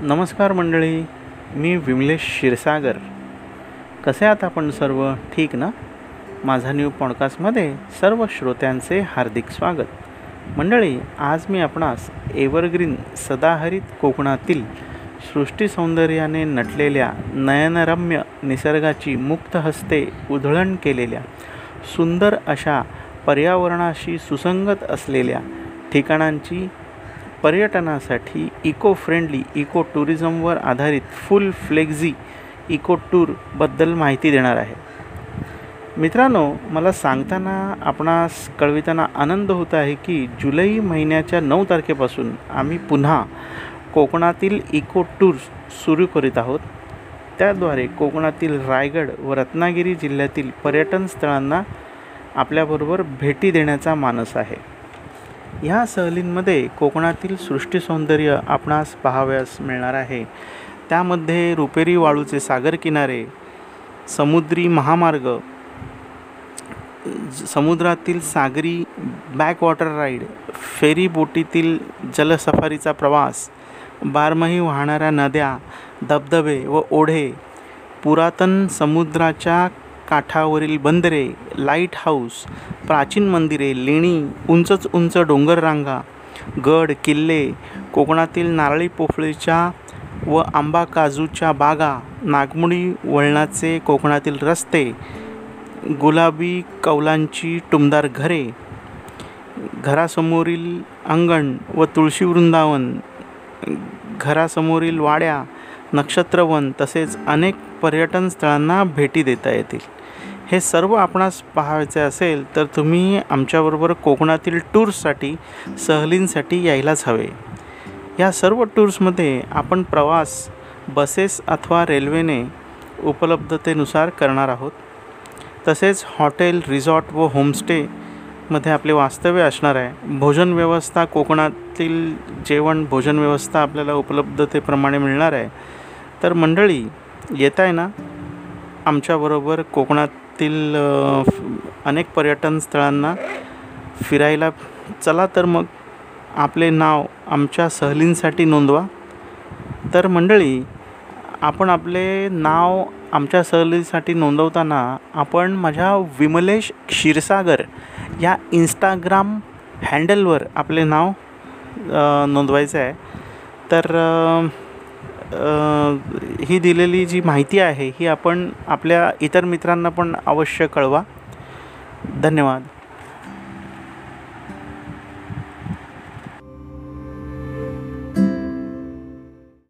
नमस्कार मंडळी मी विमलेश क्षीरसागर. कसे आहात आपण सर्व? ठीक ना? माझा न्यू पॉडकास्टमध्ये सर्व श्रोत्यांचे हार्दिक स्वागत. मंडळी आज मी आपणास एव्हरग्रीन सदाहरित कोकणातील सृष्टी सौंदर्याने नटलेल्या नयनरम्य निसर्गाची मुक्त हस्ते उधळण केलेल्या सुंदर अशा पर्यावरणाशी सुसंगत असलेल्या ठिकाणांची पर्यटनासाठी इको फ्रेंडली इको टुरिझमवर आधारित फुल फ्लेक्झी इको टूरबद्दल माहिती देणार आहे. मित्रांनो मला सांगताना आपणास कळविताना आनंद होत आहे की जुलै महिन्याच्या नऊ तारखेपासून आम्ही पुन्हा कोकणातील इको टूर्स सुरू करीत आहोत. त्याद्वारे कोकणातील रायगड व रत्नागिरी जिल्ह्यातील पर्यटन स्थळांना आपल्याबरोबर भेटी देण्याचा मानस आहे. ह्या सहलींमध्ये कोकणातील सृष्टी सौंदर्य आपणास पाहावयास मिळणार आहे. त्यामध्ये रुपेरी वाळूचे सागर किनारे समुद्री महामार्ग समुद्रातील सागरी बॅकवॉटर राईड फेरी बोटीतील जलसफारीचा प्रवास बारमाही वाहणाऱ्या नद्या धबधबे व ओढे पुरातन समुद्राच्या काठावरील बंदरे लाइट हाऊस प्राचीन मंदिरे लेणी उंचच उंच डोंगररांगा गड किल्ले कोकणातील नारळी पोफळीच्या व आंबा काजूच्या बागा नागमोडी वळणाचे कोकणातील रस्ते गुलाबी कौलांची टुमदार घरे घरासमोरील अंगण व तुळशी वृंदावन घरासमोरील वाड्या नक्षत्रवन तसेच अनेक पर्यटन स्थळांना भेटी देता येतील. हे सर्व आपणास पाहायचे असेल तर तुम्ही आमच्याबरोबर कोकणातील टूर्ससाठी सहलींसाठी यायलाच हवे. या सर्व टूर्समध्ये आपण प्रवास बसेस अथवा रेल्वेने उपलब्धतेनुसार करणार आहोत. तसेच हॉटेल रिसॉर्ट व होमस्टेमध्ये आपले वास्तव्य असणार आहे. भोजन व्यवस्था कोकणातील जेवण भोजन व्यवस्था आपल्याला उपलब्धतेप्रमाणे मिळणार आहे. तर मंडळी येत आहे ना? आमच्याबरोबर कोकणातील अनेक पर्यटन स्थळांना फिरायला चला तर मग आपले नाव आमच्या सहलींसाठी नोंदवा. तर मंडळी आपण आपले नाव आमच्या सहलीसाठी नोंदवताना आपण माझ्या विमलेश क्षीरसागर या इंस्टाग्राम हँडलवर आपले नाव नोंदवायचं आहे. तर ही दिलेली जी माहिती आहे ही आपण आपल्या इतर मित्रांना पण अवश्य कळवा. धन्यवाद.